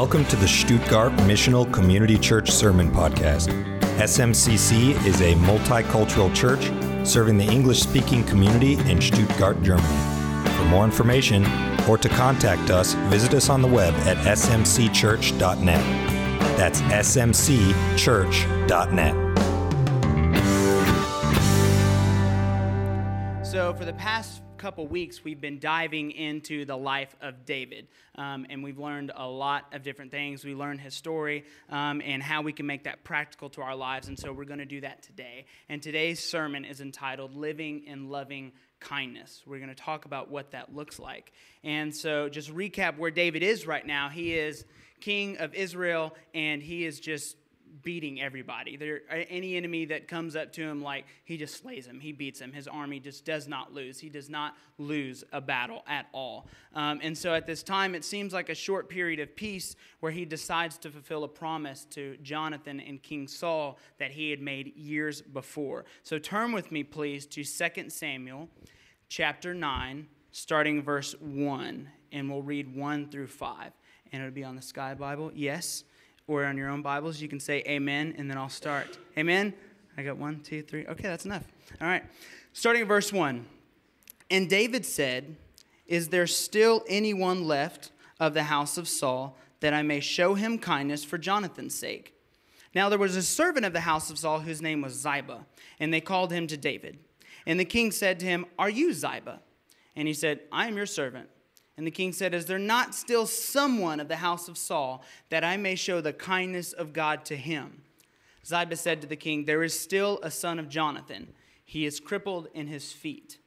Welcome to the Stuttgart Missional Community Church Sermon Podcast. SMCC is a multicultural church serving the English speaking community in Stuttgart, Germany. For more information or to contact us, visit us on the web at smcchurch.net. That's smcchurch.net. So, for the past couple weeks, we've been diving into the life of David. Um, and we've learned a lot of different things. We learned his story um, and how we can make that practical to our lives. And so, we're going to do that today. And today's sermon is entitled Living in Loving Kindness. We're going to talk about what that looks like. And so, just recap where David is right now. He is king of Israel, and he is just beating everybody. There, any enemy that comes up to him, like he just slays him, he beats him. His army just does not lose. He does not lose a battle at all. Um, and so at this time, it seems like a short period of peace where he decides to fulfill a promise to Jonathan and King Saul that he had made years before. So turn with me, please, to 2 Samuel chapter 9, starting verse 1, and we'll read 1 through 5. And it'll be on the Sky Bible. Yes or on your own Bibles, you can say amen, and then I'll start. Amen? I got one, two, three. Okay, that's enough. All right. Starting at verse 1. And David said, Is there still anyone left of the house of Saul that I may show him kindness for Jonathan's sake? Now there was a servant of the house of Saul whose name was Ziba, and they called him to David. And the king said to him, Are you Ziba? And he said, I am your servant. And the king said, Is there not still someone of the house of Saul that I may show the kindness of God to him? Ziba said to the king, There is still a son of Jonathan. He is crippled in his feet.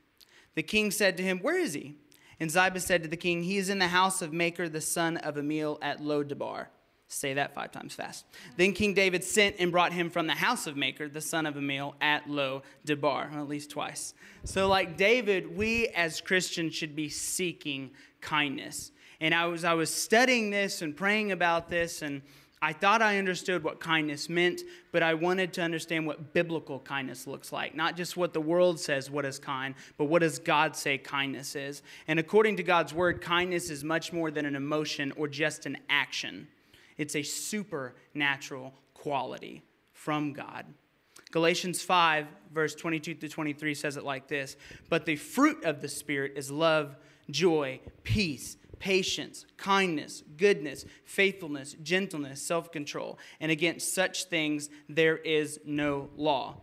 The king said to him, Where is he? And Ziba said to the king, He is in the house of Machir, the son of Ammiel at Lo-debar. Say that five times fast. Then King David sent and brought him from the house of Machir, the son of Ammiel, at Lo Debar, at least twice. So, like David, we as Christians should be seeking kindness. And I was, I was studying this and praying about this, and I thought I understood what kindness meant, but I wanted to understand what biblical kindness looks like. Not just what the world says what is kind, but what does God say kindness is. And according to God's word, kindness is much more than an emotion or just an action, it's a supernatural quality from God. Galatians 5, verse 22 to 23 says it like this But the fruit of the Spirit is love joy, peace, patience, kindness, goodness, faithfulness, gentleness, self control. And against such things there is no law.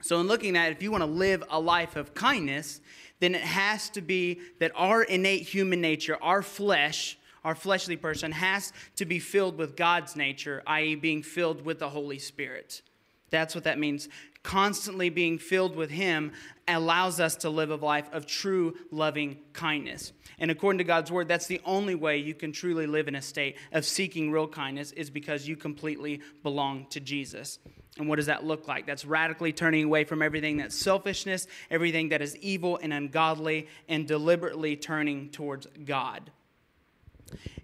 So, in looking at it, if you want to live a life of kindness, then it has to be that our innate human nature, our flesh, our fleshly person, has to be filled with God's nature, i.e., being filled with the Holy Spirit. That's what that means constantly being filled with Him allows us to live a life of true loving kindness. And according to God's word, that's the only way you can truly live in a state of seeking real kindness is because you completely belong to Jesus. And what does that look like? That's radically turning away from everything that's selfishness, everything that is evil and ungodly, and deliberately turning towards God.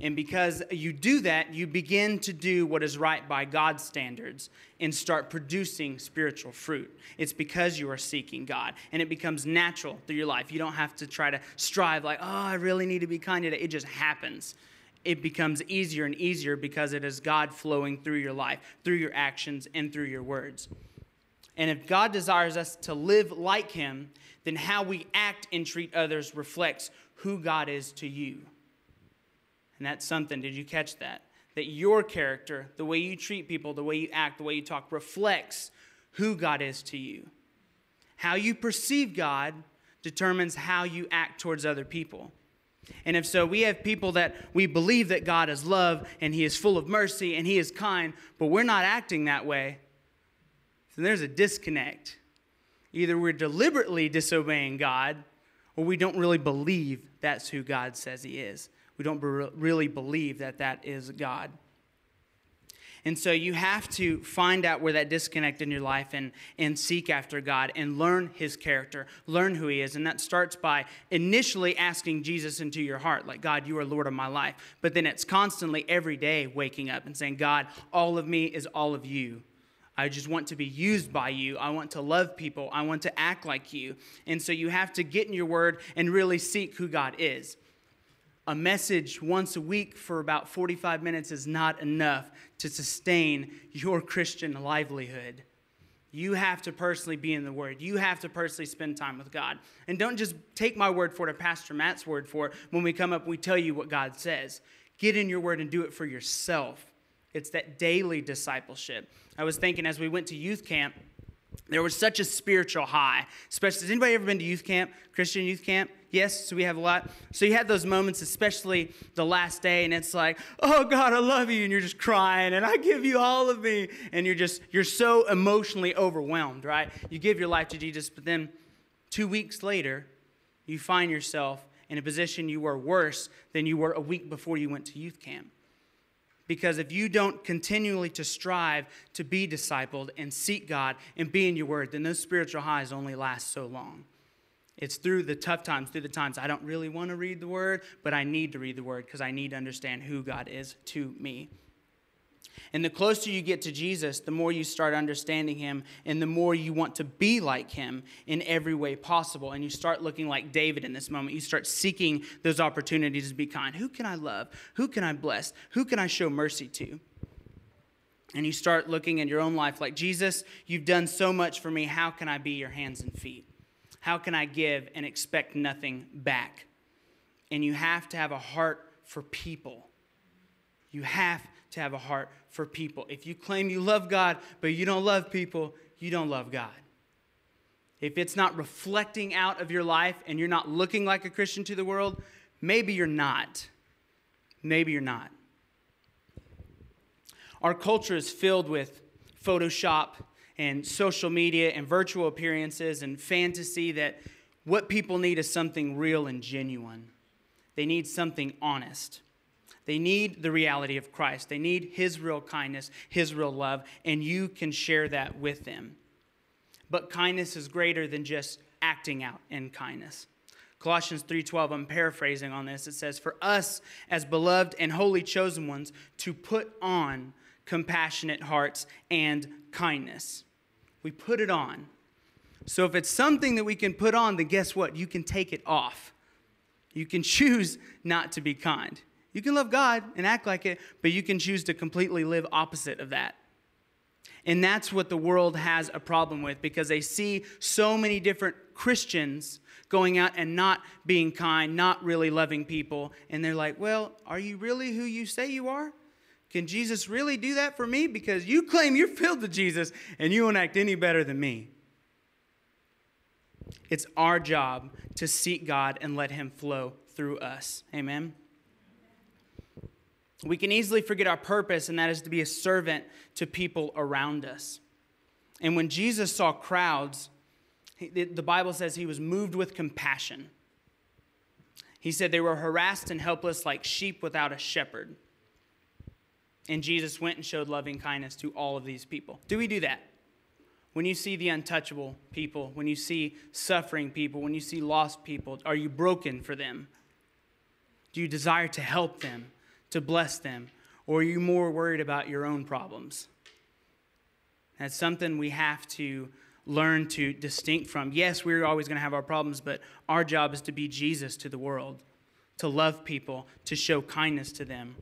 And because you do that, you begin to do what is right by God's standards and start producing spiritual fruit. It's because you are seeking God and it becomes natural through your life. You don't have to try to strive, like, oh, I really need to be kind today. It just happens. It becomes easier and easier because it is God flowing through your life, through your actions, and through your words. And if God desires us to live like Him, then how we act and treat others reflects who God is to you. And that's something. Did you catch that? That your character, the way you treat people, the way you act, the way you talk, reflects who God is to you. How you perceive God determines how you act towards other people. And if so, we have people that we believe that God is love and He is full of mercy and He is kind, but we're not acting that way. So there's a disconnect. Either we're deliberately disobeying God or we don't really believe that's who God says He is we don't really believe that that is God. And so you have to find out where that disconnect in your life and, and seek after God and learn his character, learn who he is. And that starts by initially asking Jesus into your heart, like, God, you are Lord of my life. But then it's constantly every day waking up and saying, God, all of me is all of you. I just want to be used by you. I want to love people. I want to act like you. And so you have to get in your word and really seek who God is. A message once a week for about 45 minutes is not enough to sustain your Christian livelihood. You have to personally be in the Word. You have to personally spend time with God. And don't just take my word for it or Pastor Matt's word for it. When we come up, we tell you what God says. Get in your Word and do it for yourself. It's that daily discipleship. I was thinking as we went to youth camp, there was such a spiritual high. Especially, has anybody ever been to youth camp, Christian youth camp? Yes, so we have a lot. So you had those moments, especially the last day, and it's like, oh God, I love you, and you're just crying, and I give you all of me, and you're just you're so emotionally overwhelmed, right? You give your life to Jesus, but then two weeks later, you find yourself in a position you were worse than you were a week before you went to youth camp. Because if you don't continually to strive to be discipled and seek God and be in your word, then those spiritual highs only last so long. It's through the tough times, through the times I don't really want to read the word, but I need to read the word because I need to understand who God is to me. And the closer you get to Jesus, the more you start understanding him and the more you want to be like him in every way possible. And you start looking like David in this moment. You start seeking those opportunities to be kind. Who can I love? Who can I bless? Who can I show mercy to? And you start looking in your own life like, Jesus, you've done so much for me. How can I be your hands and feet? How can I give and expect nothing back? And you have to have a heart for people. You have to have a heart for people. If you claim you love God, but you don't love people, you don't love God. If it's not reflecting out of your life and you're not looking like a Christian to the world, maybe you're not. Maybe you're not. Our culture is filled with Photoshop and social media and virtual appearances and fantasy that what people need is something real and genuine. They need something honest. They need the reality of Christ. They need His real kindness, His real love, and you can share that with them. But kindness is greater than just acting out in kindness. Colossians 3:12 I'm paraphrasing on this it says for us as beloved and holy chosen ones to put on compassionate hearts and kindness. We put it on. So if it's something that we can put on then guess what? You can take it off. You can choose not to be kind. You can love God and act like it, but you can choose to completely live opposite of that. And that's what the world has a problem with because they see so many different Christians going out and not being kind, not really loving people. And they're like, well, are you really who you say you are? Can Jesus really do that for me? Because you claim you're filled with Jesus and you won't act any better than me. It's our job to seek God and let Him flow through us. Amen. We can easily forget our purpose, and that is to be a servant to people around us. And when Jesus saw crowds, the Bible says he was moved with compassion. He said they were harassed and helpless like sheep without a shepherd. And Jesus went and showed loving kindness to all of these people. Do we do that? When you see the untouchable people, when you see suffering people, when you see lost people, are you broken for them? Do you desire to help them? to bless them? Or are you more worried about your own problems? That's something we have to learn to distinct from. Yes, we're always going to have our problems, but our job is to be Jesus to the world, to love people, to show kindness to them.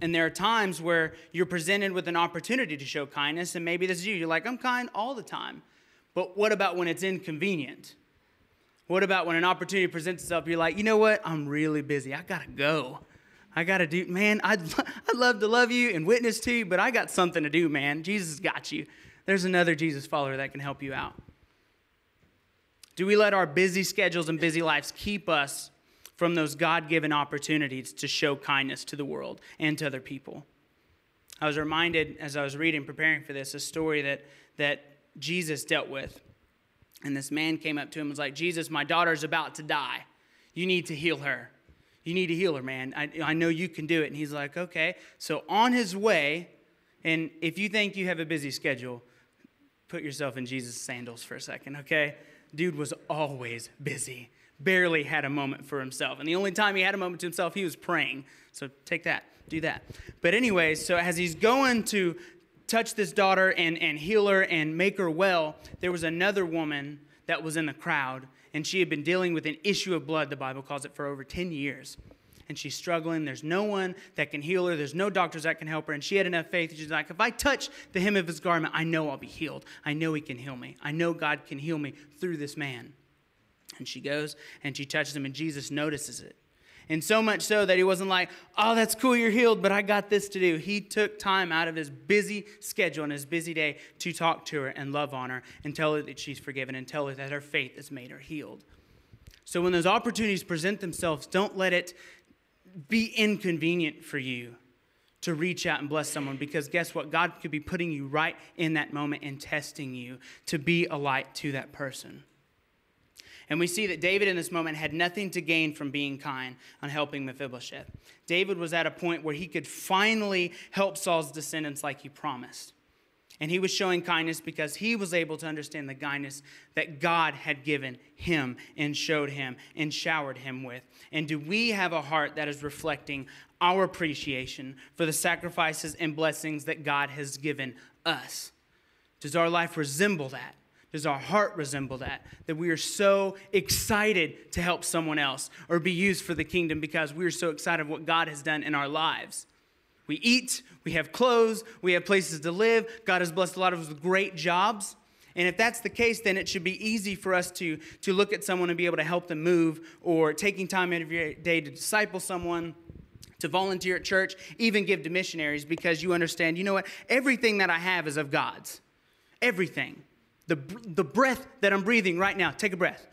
And there are times where you're presented with an opportunity to show kindness, and maybe this is you. You're like, I'm kind all the time. But what about when it's inconvenient? What about when an opportunity presents itself? You're like, you know what? I'm really busy. I gotta go. I gotta do, man. I'd, I'd love to love you and witness to you, but I got something to do, man. Jesus got you. There's another Jesus follower that can help you out. Do we let our busy schedules and busy lives keep us from those God given opportunities to show kindness to the world and to other people? I was reminded as I was reading, preparing for this, a story that, that Jesus dealt with. And this man came up to him and was like, Jesus, my daughter's about to die. You need to heal her. You need to heal her, man. I, I know you can do it. And he's like, okay. So on his way, and if you think you have a busy schedule, put yourself in Jesus' sandals for a second, okay? Dude was always busy, barely had a moment for himself. And the only time he had a moment to himself, he was praying. So take that, do that. But, anyway, so as he's going to touch this daughter and, and heal her and make her well, there was another woman that was in the crowd, and she had been dealing with an issue of blood, the Bible calls it, for over 10 years. And she's struggling. There's no one that can heal her. There's no doctors that can help her. And she had enough faith. She's like, if I touch the hem of his garment, I know I'll be healed. I know he can heal me. I know God can heal me through this man. And she goes and she touches him, and Jesus notices it. And so much so that he wasn't like, oh, that's cool, you're healed, but I got this to do. He took time out of his busy schedule and his busy day to talk to her and love on her and tell her that she's forgiven and tell her that her faith has made her healed. So when those opportunities present themselves, don't let it be inconvenient for you to reach out and bless someone because guess what? God could be putting you right in that moment and testing you to be a light to that person. And we see that David in this moment had nothing to gain from being kind on helping Mephibosheth. David was at a point where he could finally help Saul's descendants like he promised. And he was showing kindness because he was able to understand the kindness that God had given him and showed him and showered him with. And do we have a heart that is reflecting our appreciation for the sacrifices and blessings that God has given us? Does our life resemble that? Does our heart resemble that? That we are so excited to help someone else or be used for the kingdom because we are so excited of what God has done in our lives. We eat, we have clothes, we have places to live. God has blessed a lot of us with great jobs. And if that's the case, then it should be easy for us to, to look at someone and be able to help them move or taking time out of your day to disciple someone to volunteer at church, even give to missionaries because you understand, you know what? Everything that I have is of God's. Everything. The, the breath that I'm breathing right now, take a breath.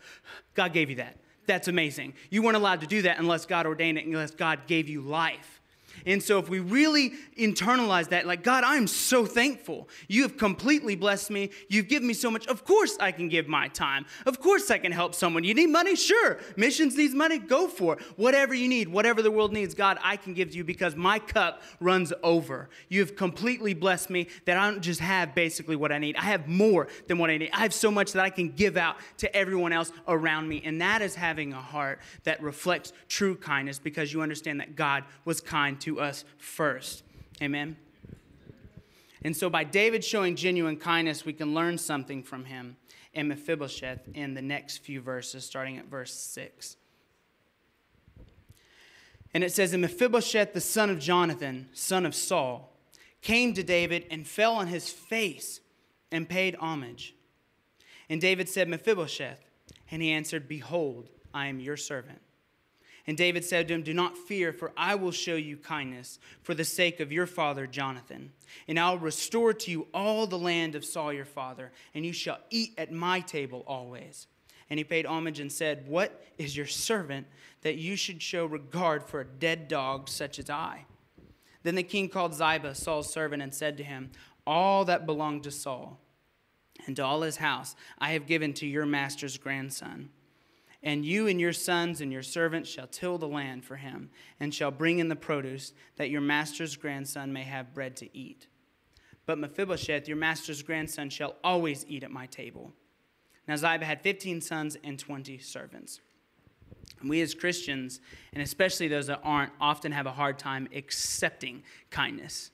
God gave you that. That's amazing. You weren't allowed to do that unless God ordained it, unless God gave you life. And so, if we really internalize that, like, God, I'm so thankful. You have completely blessed me. You've given me so much. Of course, I can give my time. Of course, I can help someone. You need money? Sure. Missions needs money? Go for it. Whatever you need, whatever the world needs, God, I can give to you because my cup runs over. You have completely blessed me that I don't just have basically what I need. I have more than what I need. I have so much that I can give out to everyone else around me. And that is having a heart that reflects true kindness because you understand that God was kind to to us first. Amen. And so, by David showing genuine kindness, we can learn something from him and Mephibosheth in the next few verses, starting at verse 6. And it says, And Mephibosheth, the son of Jonathan, son of Saul, came to David and fell on his face and paid homage. And David said, Mephibosheth. And he answered, Behold, I am your servant. And David said to him, Do not fear, for I will show you kindness for the sake of your father Jonathan. And I'll restore to you all the land of Saul your father, and you shall eat at my table always. And he paid homage and said, What is your servant that you should show regard for a dead dog such as I? Then the king called Ziba, Saul's servant, and said to him, All that belonged to Saul and to all his house I have given to your master's grandson. And you and your sons and your servants shall till the land for him, and shall bring in the produce, that your master's grandson may have bread to eat. But Mephibosheth, your master's grandson, shall always eat at my table. Now Ziba had 15 sons and 20 servants. And we as Christians, and especially those that aren't, often have a hard time accepting kindness.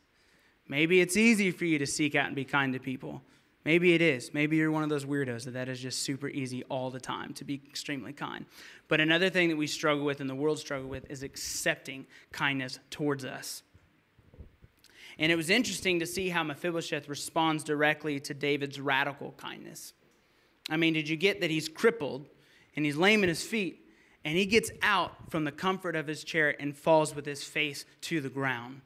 Maybe it's easy for you to seek out and be kind to people. Maybe it is. Maybe you're one of those weirdos that that is just super easy all the time to be extremely kind. But another thing that we struggle with and the world struggle with is accepting kindness towards us. And it was interesting to see how Mephibosheth responds directly to David's radical kindness. I mean, did you get that he's crippled and he's lame in his feet and he gets out from the comfort of his chair and falls with his face to the ground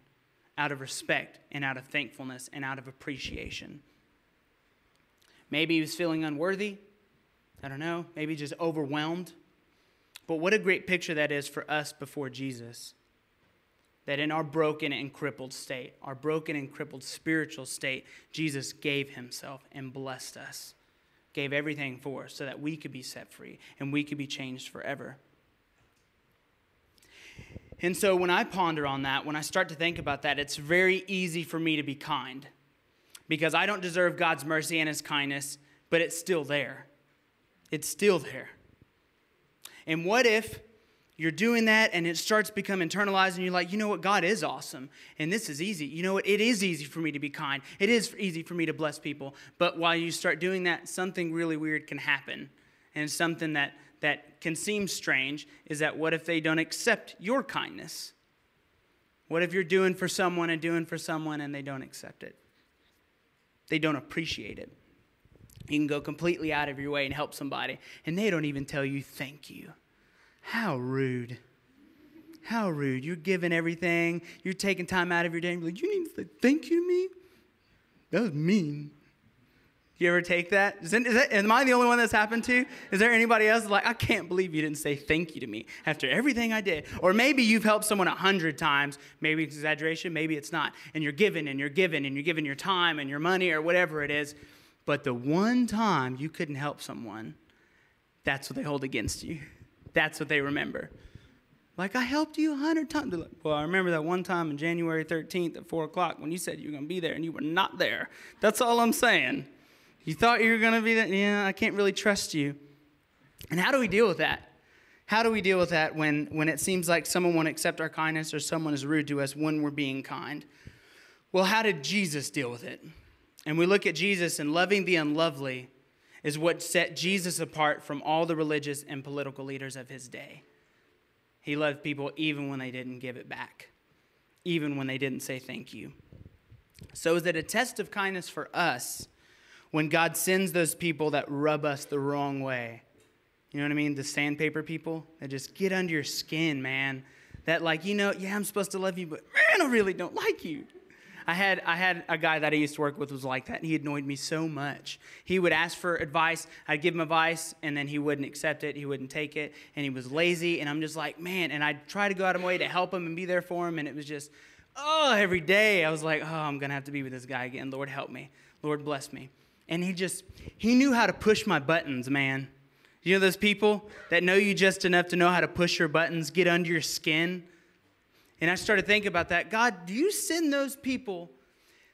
out of respect and out of thankfulness and out of appreciation? Maybe he was feeling unworthy. I don't know. Maybe just overwhelmed. But what a great picture that is for us before Jesus. That in our broken and crippled state, our broken and crippled spiritual state, Jesus gave himself and blessed us, gave everything for us so that we could be set free and we could be changed forever. And so when I ponder on that, when I start to think about that, it's very easy for me to be kind because I don't deserve God's mercy and His kindness, but it's still there. It's still there. And what if you're doing that and it starts to become internalized and you're like, you know what, God is awesome and this is easy. You know what, it is easy for me to be kind. It is easy for me to bless people. But while you start doing that, something really weird can happen And something that, that can seem strange is that what if they don't accept your kindness? What if you're doing for someone and doing for someone and they don't accept it? They don't appreciate it. You can go completely out of your way and help somebody, and they don't even tell you thank you. How rude. How rude. You're giving everything, you're taking time out of your day, and you're like, you need to say thank you to me? That was mean. You ever take that? Is, that? is that? Am I the only one that's happened to? Is there anybody else like, I can't believe you didn't say thank you to me after everything I did? Or maybe you've helped someone a hundred times, maybe it's exaggeration, maybe it's not, and you're giving and you're giving and you're giving your time and your money or whatever it is. But the one time you couldn't help someone, that's what they hold against you. That's what they remember. Like, I helped you a hundred times. Well, I remember that one time on January 13th at 4 o'clock when you said you were going to be there and you were not there. That's all I'm saying. You thought you were going to be there? Yeah, I can't really trust you. And how do we deal with that? How do we deal with that when, when it seems like someone won't accept our kindness or someone is rude to us when we're being kind? Well, how did Jesus deal with it? And we look at Jesus and loving the unlovely is what set Jesus apart from all the religious and political leaders of his day. He loved people even when they didn't give it back, even when they didn't say thank you. So, is it a test of kindness for us when God sends those people that rub us the wrong way. You know what I mean? The sandpaper people that just get under your skin, man. That like, you know, yeah, I'm supposed to love you, but man, I really don't like you. I had I had a guy that I used to work with was like that, and he annoyed me so much. He would ask for advice, I'd give him advice, and then he wouldn't accept it, he wouldn't take it, and he was lazy, and I'm just like, man, and I'd try to go out of my way to help him and be there for him, and it was just, oh, every day I was like, oh, I'm gonna have to be with this guy again. Lord help me. Lord bless me and he just he knew how to push my buttons man. You know those people that know you just enough to know how to push your buttons get under your skin? And i started thinking about that. God do you send those people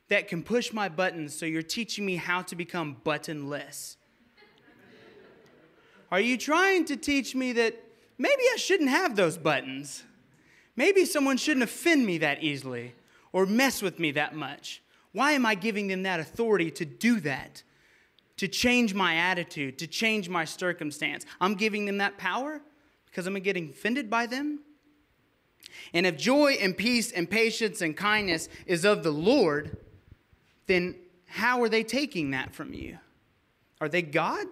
that can push my buttons so you're teaching me how to become buttonless? Are you trying to teach me that maybe i shouldn't have those buttons? Maybe someone shouldn't offend me that easily or mess with me that much. Why am I giving them that authority to do that? To change my attitude, to change my circumstance. I'm giving them that power because I'm getting offended by them. And if joy and peace and patience and kindness is of the Lord, then how are they taking that from you? Are they God?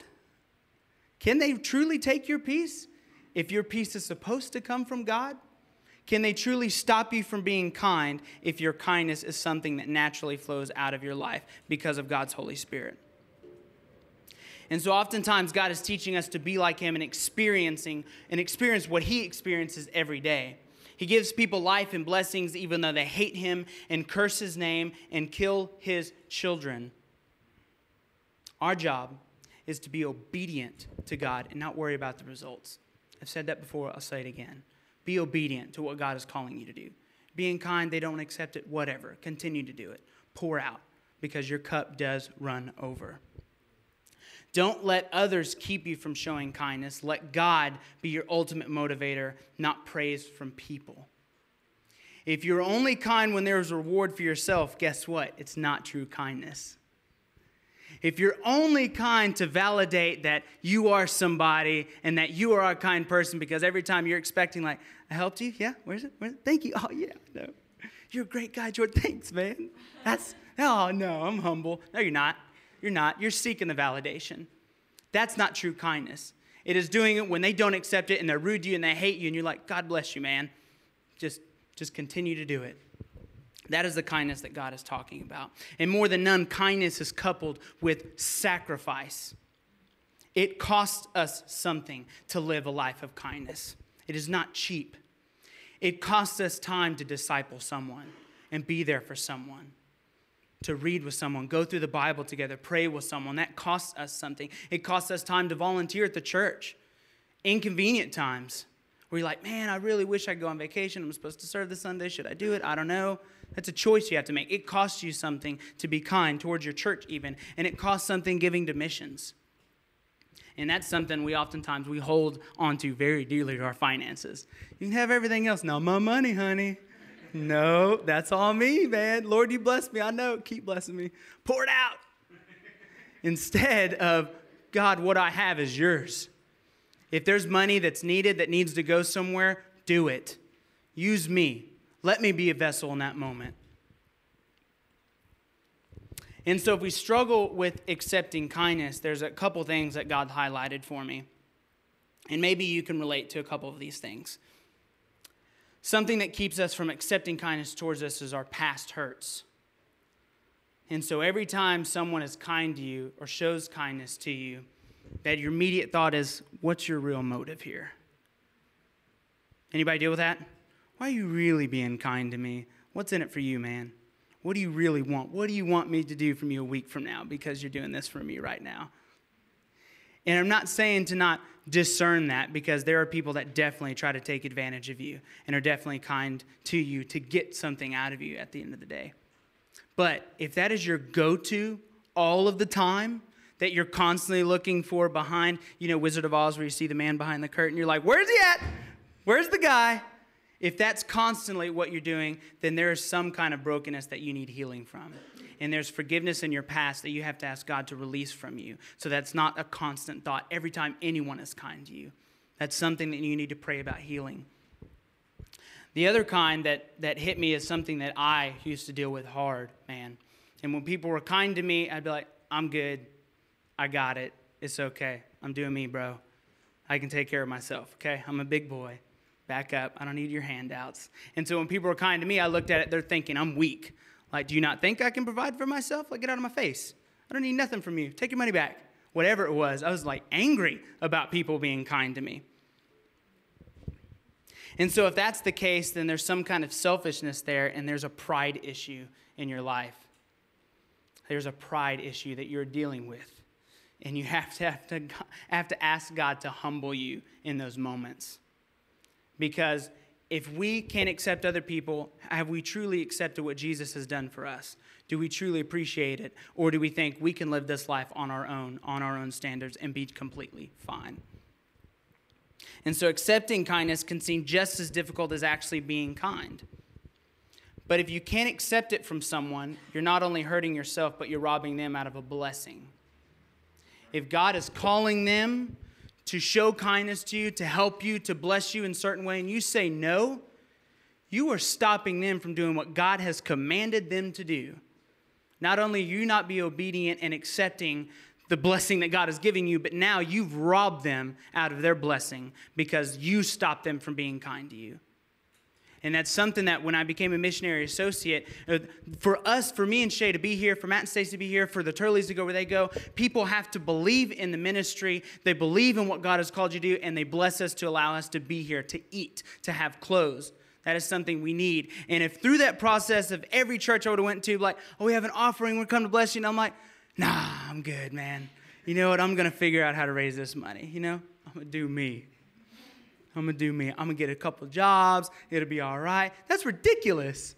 Can they truly take your peace if your peace is supposed to come from God? Can they truly stop you from being kind if your kindness is something that naturally flows out of your life because of God's Holy Spirit? And so oftentimes God is teaching us to be like him and experiencing and experience what he experiences every day. He gives people life and blessings even though they hate him and curse his name and kill his children. Our job is to be obedient to God and not worry about the results. I've said that before, I'll say it again. Be obedient to what God is calling you to do. Being kind, they don't accept it, whatever. Continue to do it. Pour out because your cup does run over. Don't let others keep you from showing kindness. Let God be your ultimate motivator, not praise from people. If you're only kind when there is reward for yourself, guess what? It's not true kindness. If you're only kind to validate that you are somebody and that you are a kind person because every time you're expecting, like, I helped you? Yeah? Where's it? Where's it? Thank you. Oh, yeah. No. You're a great guy, George. Thanks, man. That's, oh, no, I'm humble. No, you're not. You're not. You're seeking the validation. That's not true kindness. It is doing it when they don't accept it and they're rude to you and they hate you and you're like, God bless you, man. Just, just continue to do it. That is the kindness that God is talking about. And more than none, kindness is coupled with sacrifice. It costs us something to live a life of kindness, it is not cheap. It costs us time to disciple someone and be there for someone, to read with someone, go through the Bible together, pray with someone. That costs us something. It costs us time to volunteer at the church, inconvenient times where you're like, man, I really wish I could go on vacation. I'm supposed to serve this Sunday. Should I do it? I don't know. That's a choice you have to make. It costs you something to be kind towards your church, even, and it costs something giving to missions. And that's something we oftentimes we hold onto very dearly to our finances. You can have everything else. Now my money, honey. No, that's all me, man. Lord, you bless me. I know. Keep blessing me. Pour it out. Instead of, God, what I have is yours. If there's money that's needed that needs to go somewhere, do it. Use me. Let me be a vessel in that moment. And so, if we struggle with accepting kindness, there's a couple things that God highlighted for me. And maybe you can relate to a couple of these things. Something that keeps us from accepting kindness towards us is our past hurts. And so, every time someone is kind to you or shows kindness to you, that your immediate thought is, what's your real motive here? Anybody deal with that? Why are you really being kind to me? What's in it for you, man? What do you really want? What do you want me to do from you a week from now because you're doing this for me right now? And I'm not saying to not discern that because there are people that definitely try to take advantage of you and are definitely kind to you to get something out of you at the end of the day. But if that is your go to all of the time, that you're constantly looking for behind, you know, Wizard of Oz, where you see the man behind the curtain, you're like, where's he at? Where's the guy? If that's constantly what you're doing, then there is some kind of brokenness that you need healing from. And there's forgiveness in your past that you have to ask God to release from you. So that's not a constant thought every time anyone is kind to you. That's something that you need to pray about healing. The other kind that, that hit me is something that I used to deal with hard, man. And when people were kind to me, I'd be like, I'm good. I got it. It's okay. I'm doing me, bro. I can take care of myself, okay? I'm a big boy. Back up. I don't need your handouts. And so when people were kind to me, I looked at it, they're thinking, I'm weak. Like, do you not think I can provide for myself? Like, get out of my face. I don't need nothing from you. Take your money back. Whatever it was, I was like angry about people being kind to me. And so, if that's the case, then there's some kind of selfishness there, and there's a pride issue in your life. There's a pride issue that you're dealing with. And you have to, have to, have to ask God to humble you in those moments. Because if we can't accept other people, have we truly accepted what Jesus has done for us? Do we truly appreciate it? Or do we think we can live this life on our own, on our own standards, and be completely fine? And so accepting kindness can seem just as difficult as actually being kind. But if you can't accept it from someone, you're not only hurting yourself, but you're robbing them out of a blessing. If God is calling them to show kindness to you, to help you, to bless you in a certain way, and you say no, you are stopping them from doing what God has commanded them to do. Not only you not be obedient and accepting the blessing that God is giving you, but now you've robbed them out of their blessing because you stopped them from being kind to you. And that's something that when I became a missionary associate, uh, for us, for me and Shay to be here, for Matt and Stacy to be here, for the Turleys to go where they go, people have to believe in the ministry. They believe in what God has called you to do, and they bless us to allow us to be here, to eat, to have clothes. That is something we need. And if through that process of every church I would have went to, like, oh, we have an offering, we're come to bless you, and I'm like, nah, I'm good, man. You know what? I'm gonna figure out how to raise this money. You know, I'm gonna do me. I'm gonna do me. I'm gonna get a couple jobs. It'll be all right. That's ridiculous.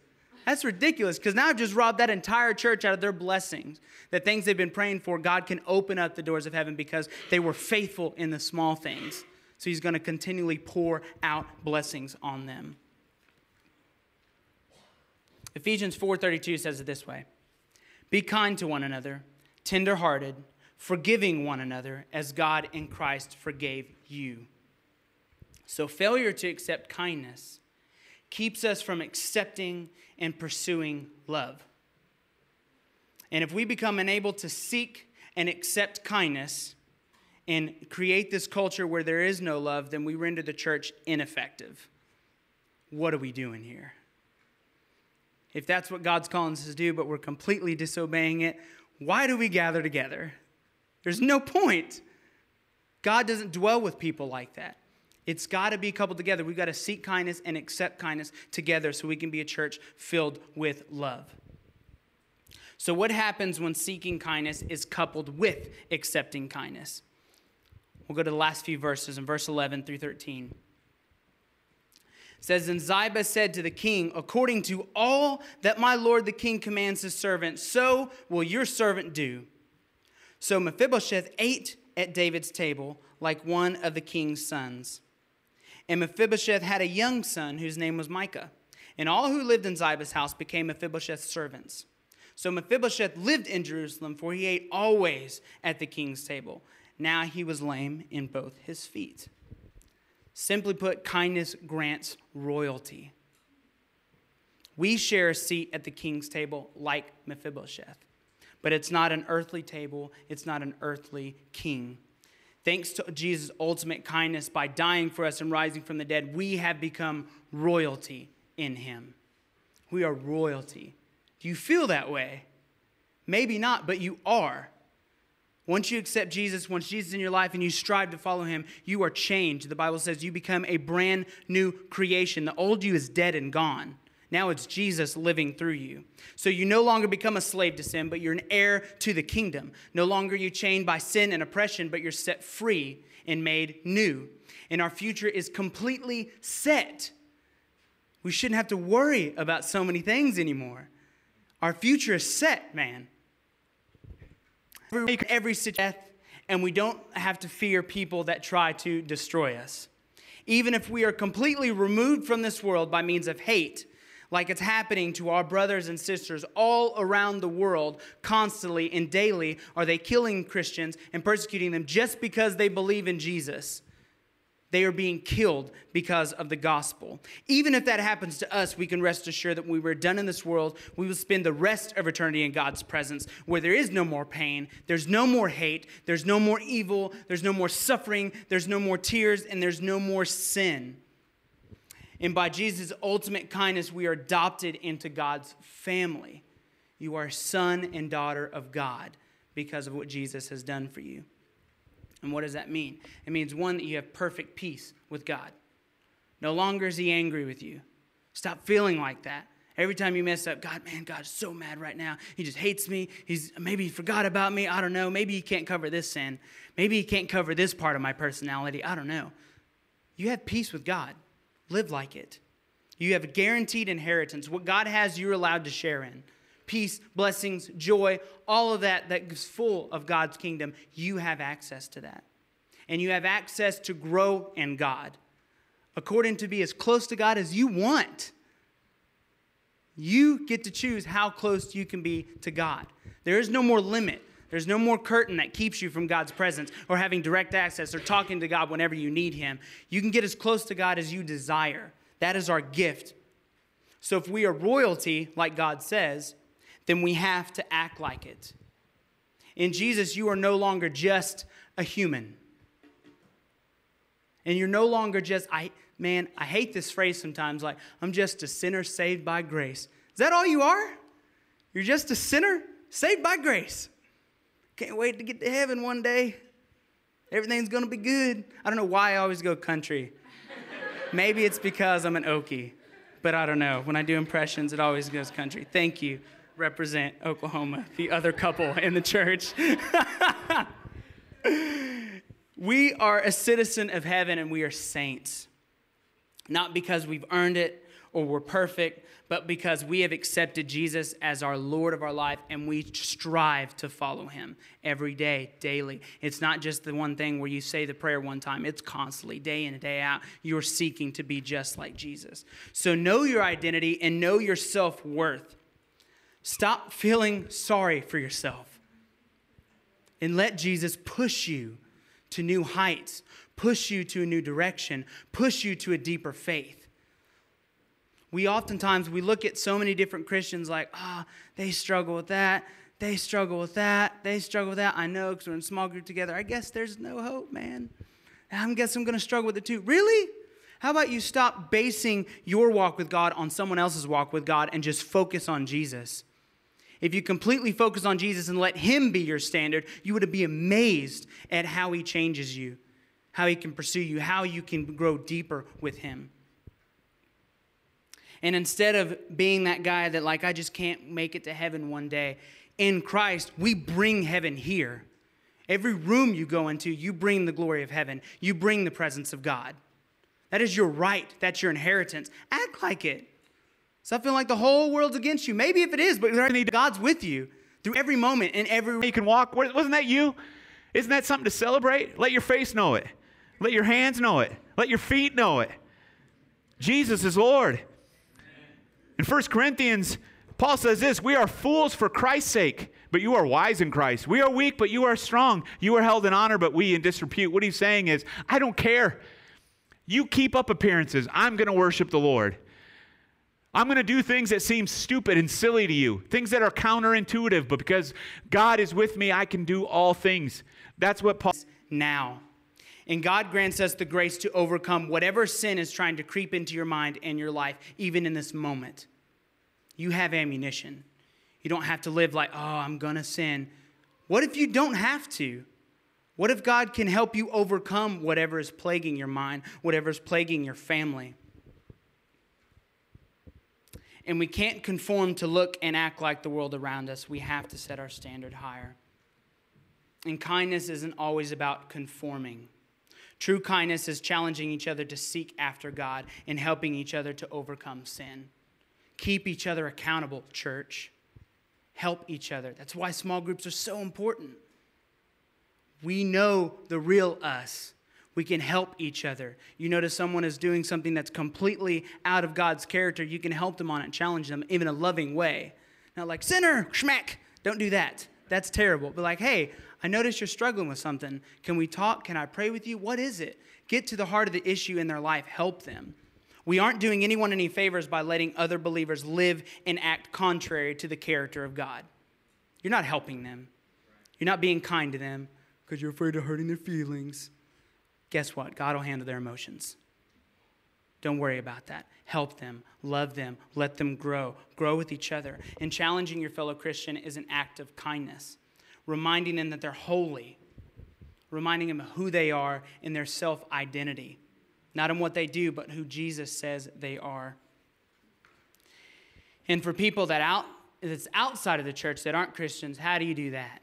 That's ridiculous because now I've just robbed that entire church out of their blessings. The things they've been praying for, God can open up the doors of heaven because they were faithful in the small things. So He's going to continually pour out blessings on them. Ephesians 4:32 says it this way: Be kind to one another, tenderhearted, forgiving one another as God in Christ forgave you. So, failure to accept kindness keeps us from accepting and pursuing love. And if we become unable to seek and accept kindness and create this culture where there is no love, then we render the church ineffective. What are we doing here? If that's what God's calling us to do, but we're completely disobeying it, why do we gather together? There's no point. God doesn't dwell with people like that. It's got to be coupled together. We've got to seek kindness and accept kindness together so we can be a church filled with love. So, what happens when seeking kindness is coupled with accepting kindness? We'll go to the last few verses in verse 11 through 13. It says, And Ziba said to the king, According to all that my lord the king commands his servant, so will your servant do. So Mephibosheth ate at David's table like one of the king's sons. And Mephibosheth had a young son whose name was Micah. And all who lived in Ziba's house became Mephibosheth's servants. So Mephibosheth lived in Jerusalem, for he ate always at the king's table. Now he was lame in both his feet. Simply put, kindness grants royalty. We share a seat at the king's table like Mephibosheth, but it's not an earthly table, it's not an earthly king. Thanks to Jesus' ultimate kindness by dying for us and rising from the dead, we have become royalty in him. We are royalty. Do you feel that way? Maybe not, but you are. Once you accept Jesus, once Jesus is in your life and you strive to follow him, you are changed. The Bible says you become a brand new creation. The old you is dead and gone. Now it's Jesus living through you. So you no longer become a slave to sin, but you're an heir to the kingdom. No longer you chained by sin and oppression, but you're set free and made new. And our future is completely set. We shouldn't have to worry about so many things anymore. Our future is set, man. Every, every death, and we don't have to fear people that try to destroy us. Even if we are completely removed from this world by means of hate, like it's happening to our brothers and sisters all around the world constantly and daily are they killing Christians and persecuting them just because they believe in Jesus. They are being killed because of the gospel. Even if that happens to us, we can rest assured that when we are done in this world, we will spend the rest of eternity in God's presence where there is no more pain, there's no more hate, there's no more evil, there's no more suffering, there's no more tears, and there's no more sin. And by Jesus' ultimate kindness, we are adopted into God's family. You are son and daughter of God because of what Jesus has done for you. And what does that mean? It means, one, that you have perfect peace with God. No longer is He angry with you. Stop feeling like that. Every time you mess up, God, man, God's so mad right now. He just hates me. He's maybe he forgot about me. I don't know. Maybe he can't cover this sin. Maybe he can't cover this part of my personality. I don't know. You have peace with God. Live like it. You have a guaranteed inheritance. What God has, you're allowed to share in. Peace, blessings, joy, all of that that is full of God's kingdom, you have access to that. And you have access to grow in God, according to be as close to God as you want. You get to choose how close you can be to God. There is no more limit. There's no more curtain that keeps you from God's presence or having direct access or talking to God whenever you need Him. You can get as close to God as you desire. That is our gift. So if we are royalty, like God says, then we have to act like it. In Jesus, you are no longer just a human. And you're no longer just, I man, I hate this phrase sometimes, like, I'm just a sinner saved by grace. Is that all you are? You're just a sinner saved by grace. Can't wait to get to heaven one day. Everything's gonna be good. I don't know why I always go country. Maybe it's because I'm an Okie, but I don't know. When I do impressions, it always goes country. Thank you. Represent Oklahoma, the other couple in the church. we are a citizen of heaven and we are saints. Not because we've earned it or we're perfect, but because we have accepted Jesus as our Lord of our life and we strive to follow him every day, daily. It's not just the one thing where you say the prayer one time, it's constantly, day in and day out. You're seeking to be just like Jesus. So know your identity and know your self worth. Stop feeling sorry for yourself and let Jesus push you to new heights, push you to a new direction, push you to a deeper faith we oftentimes we look at so many different Christians like, ah, oh, they struggle with that, they struggle with that, they struggle with that. I know because we're in small group together. I guess there's no hope, man. I guess I'm going to struggle with it too. Really? How about you stop basing your walk with God on someone else's walk with God and just focus on Jesus? If you completely focus on Jesus and let Him be your standard, you would be amazed at how He changes you, how He can pursue you, how you can grow deeper with Him. And instead of being that guy that, like, I just can't make it to heaven one day, in Christ, we bring heaven here. Every room you go into, you bring the glory of heaven, you bring the presence of God. That is your right, that's your inheritance. Act like it. Stop feeling like the whole world's against you. Maybe if it is, but God's with you through every moment and every. You can walk. Wasn't that you? Isn't that something to celebrate? Let your face know it. Let your hands know it. Let your feet know it. Jesus is Lord. In 1 Corinthians, Paul says this We are fools for Christ's sake, but you are wise in Christ. We are weak, but you are strong. You are held in honor, but we in disrepute. What he's saying is, I don't care. You keep up appearances. I'm going to worship the Lord. I'm going to do things that seem stupid and silly to you, things that are counterintuitive, but because God is with me, I can do all things. That's what Paul. Now. And God grants us the grace to overcome whatever sin is trying to creep into your mind and your life, even in this moment. You have ammunition. You don't have to live like, oh, I'm going to sin. What if you don't have to? What if God can help you overcome whatever is plaguing your mind, whatever is plaguing your family? And we can't conform to look and act like the world around us. We have to set our standard higher. And kindness isn't always about conforming. True kindness is challenging each other to seek after God and helping each other to overcome sin. Keep each other accountable, church. Help each other. That's why small groups are so important. We know the real us. We can help each other. You notice someone is doing something that's completely out of God's character, you can help them on it challenge them in a loving way. Not like, sinner, schmack, don't do that. That's terrible. But like, hey, I notice you're struggling with something. Can we talk? Can I pray with you? What is it? Get to the heart of the issue in their life. Help them. We aren't doing anyone any favors by letting other believers live and act contrary to the character of God. You're not helping them. You're not being kind to them because you're afraid of hurting their feelings. Guess what? God will handle their emotions. Don't worry about that. Help them, love them, let them grow, grow with each other. And challenging your fellow Christian is an act of kindness reminding them that they're holy, reminding them who they are in their self identity, not in what they do, but who Jesus says they are. And for people that out that's outside of the church that aren't Christians, how do you do that?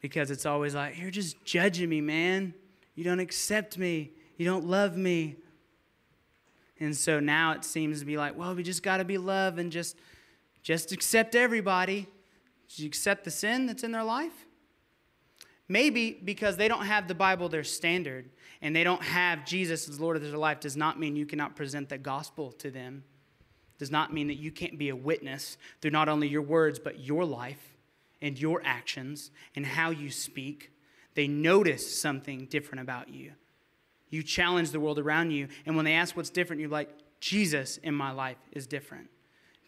Because it's always like, you're just judging me, man. You don't accept me. You don't love me. And so now it seems to be like, well, we just got to be love and just just accept everybody. Did you accept the sin that's in their life? Maybe because they don't have the Bible their standard and they don't have Jesus as Lord of their life does not mean you cannot present the gospel to them. Does not mean that you can't be a witness through not only your words but your life and your actions and how you speak. They notice something different about you. You challenge the world around you, and when they ask what's different, you're like, Jesus in my life is different.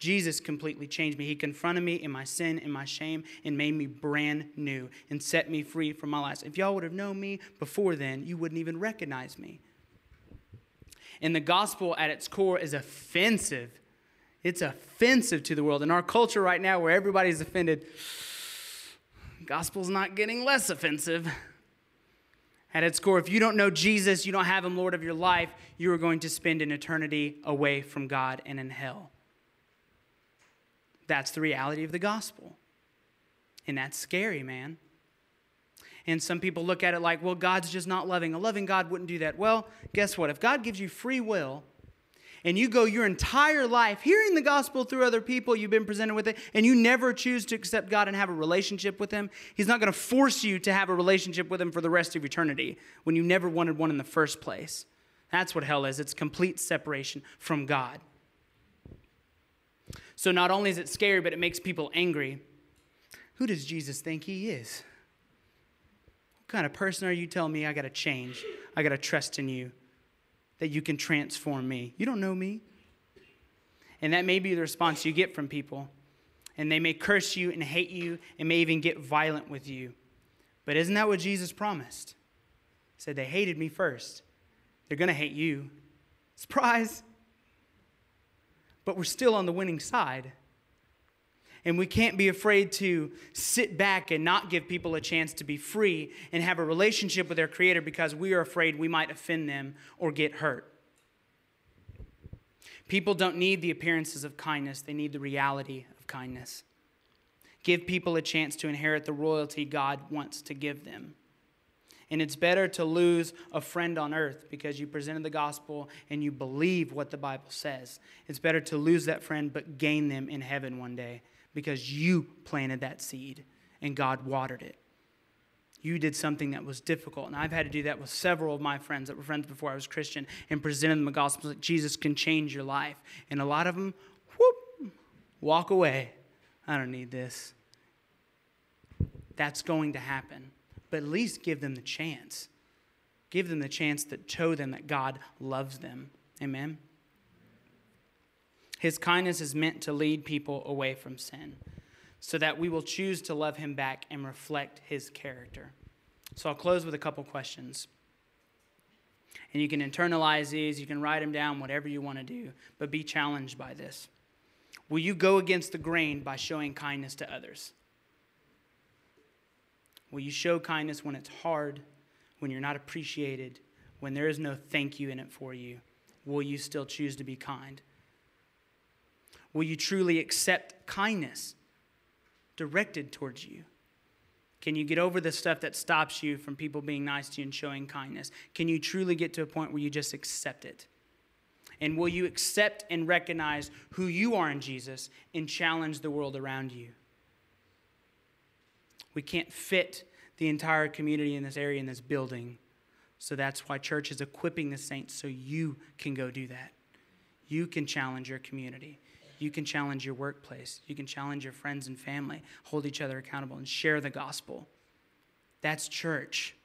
Jesus completely changed me. He confronted me in my sin and my shame and made me brand new and set me free from my life. If y'all would have known me before then, you wouldn't even recognize me. And the gospel at its core is offensive. It's offensive to the world. In our culture right now, where everybody's offended, gospel's not getting less offensive. At its core, if you don't know Jesus, you don't have him Lord of your life, you are going to spend an eternity away from God and in hell. That's the reality of the gospel. And that's scary, man. And some people look at it like, well, God's just not loving. A loving God wouldn't do that. Well, guess what? If God gives you free will, and you go your entire life hearing the gospel through other people, you've been presented with it, and you never choose to accept God and have a relationship with Him, He's not going to force you to have a relationship with Him for the rest of eternity when you never wanted one in the first place. That's what hell is it's complete separation from God. So not only is it scary, but it makes people angry. Who does Jesus think he is? What kind of person are you telling me I got to change? I got to trust in you, that you can transform me. You don't know me. And that may be the response you get from people. And they may curse you and hate you and may even get violent with you. But isn't that what Jesus promised? He said, They hated me first. They're going to hate you. Surprise! But we're still on the winning side. And we can't be afraid to sit back and not give people a chance to be free and have a relationship with their Creator because we are afraid we might offend them or get hurt. People don't need the appearances of kindness, they need the reality of kindness. Give people a chance to inherit the royalty God wants to give them. And it's better to lose a friend on earth because you presented the gospel and you believe what the Bible says. It's better to lose that friend but gain them in heaven one day because you planted that seed and God watered it. You did something that was difficult. And I've had to do that with several of my friends that were friends before I was Christian and presented them the gospel that Jesus can change your life. And a lot of them, whoop, walk away. I don't need this. That's going to happen but at least give them the chance. Give them the chance to show them that God loves them. Amen. His kindness is meant to lead people away from sin so that we will choose to love him back and reflect his character. So I'll close with a couple questions. And you can internalize these, you can write them down, whatever you want to do, but be challenged by this. Will you go against the grain by showing kindness to others? Will you show kindness when it's hard, when you're not appreciated, when there is no thank you in it for you? Will you still choose to be kind? Will you truly accept kindness directed towards you? Can you get over the stuff that stops you from people being nice to you and showing kindness? Can you truly get to a point where you just accept it? And will you accept and recognize who you are in Jesus and challenge the world around you? We can't fit the entire community in this area, in this building. So that's why church is equipping the saints so you can go do that. You can challenge your community. You can challenge your workplace. You can challenge your friends and family, hold each other accountable, and share the gospel. That's church.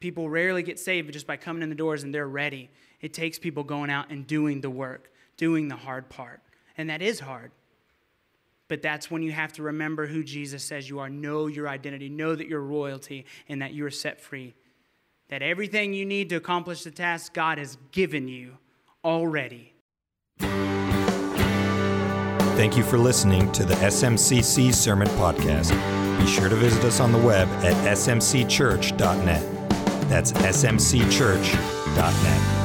People rarely get saved just by coming in the doors and they're ready. It takes people going out and doing the work, doing the hard part. And that is hard. But that's when you have to remember who Jesus says you are. Know your identity. Know that you're royalty and that you are set free. That everything you need to accomplish the task God has given you already. Thank you for listening to the SMCC Sermon Podcast. Be sure to visit us on the web at smcchurch.net. That's smcchurch.net.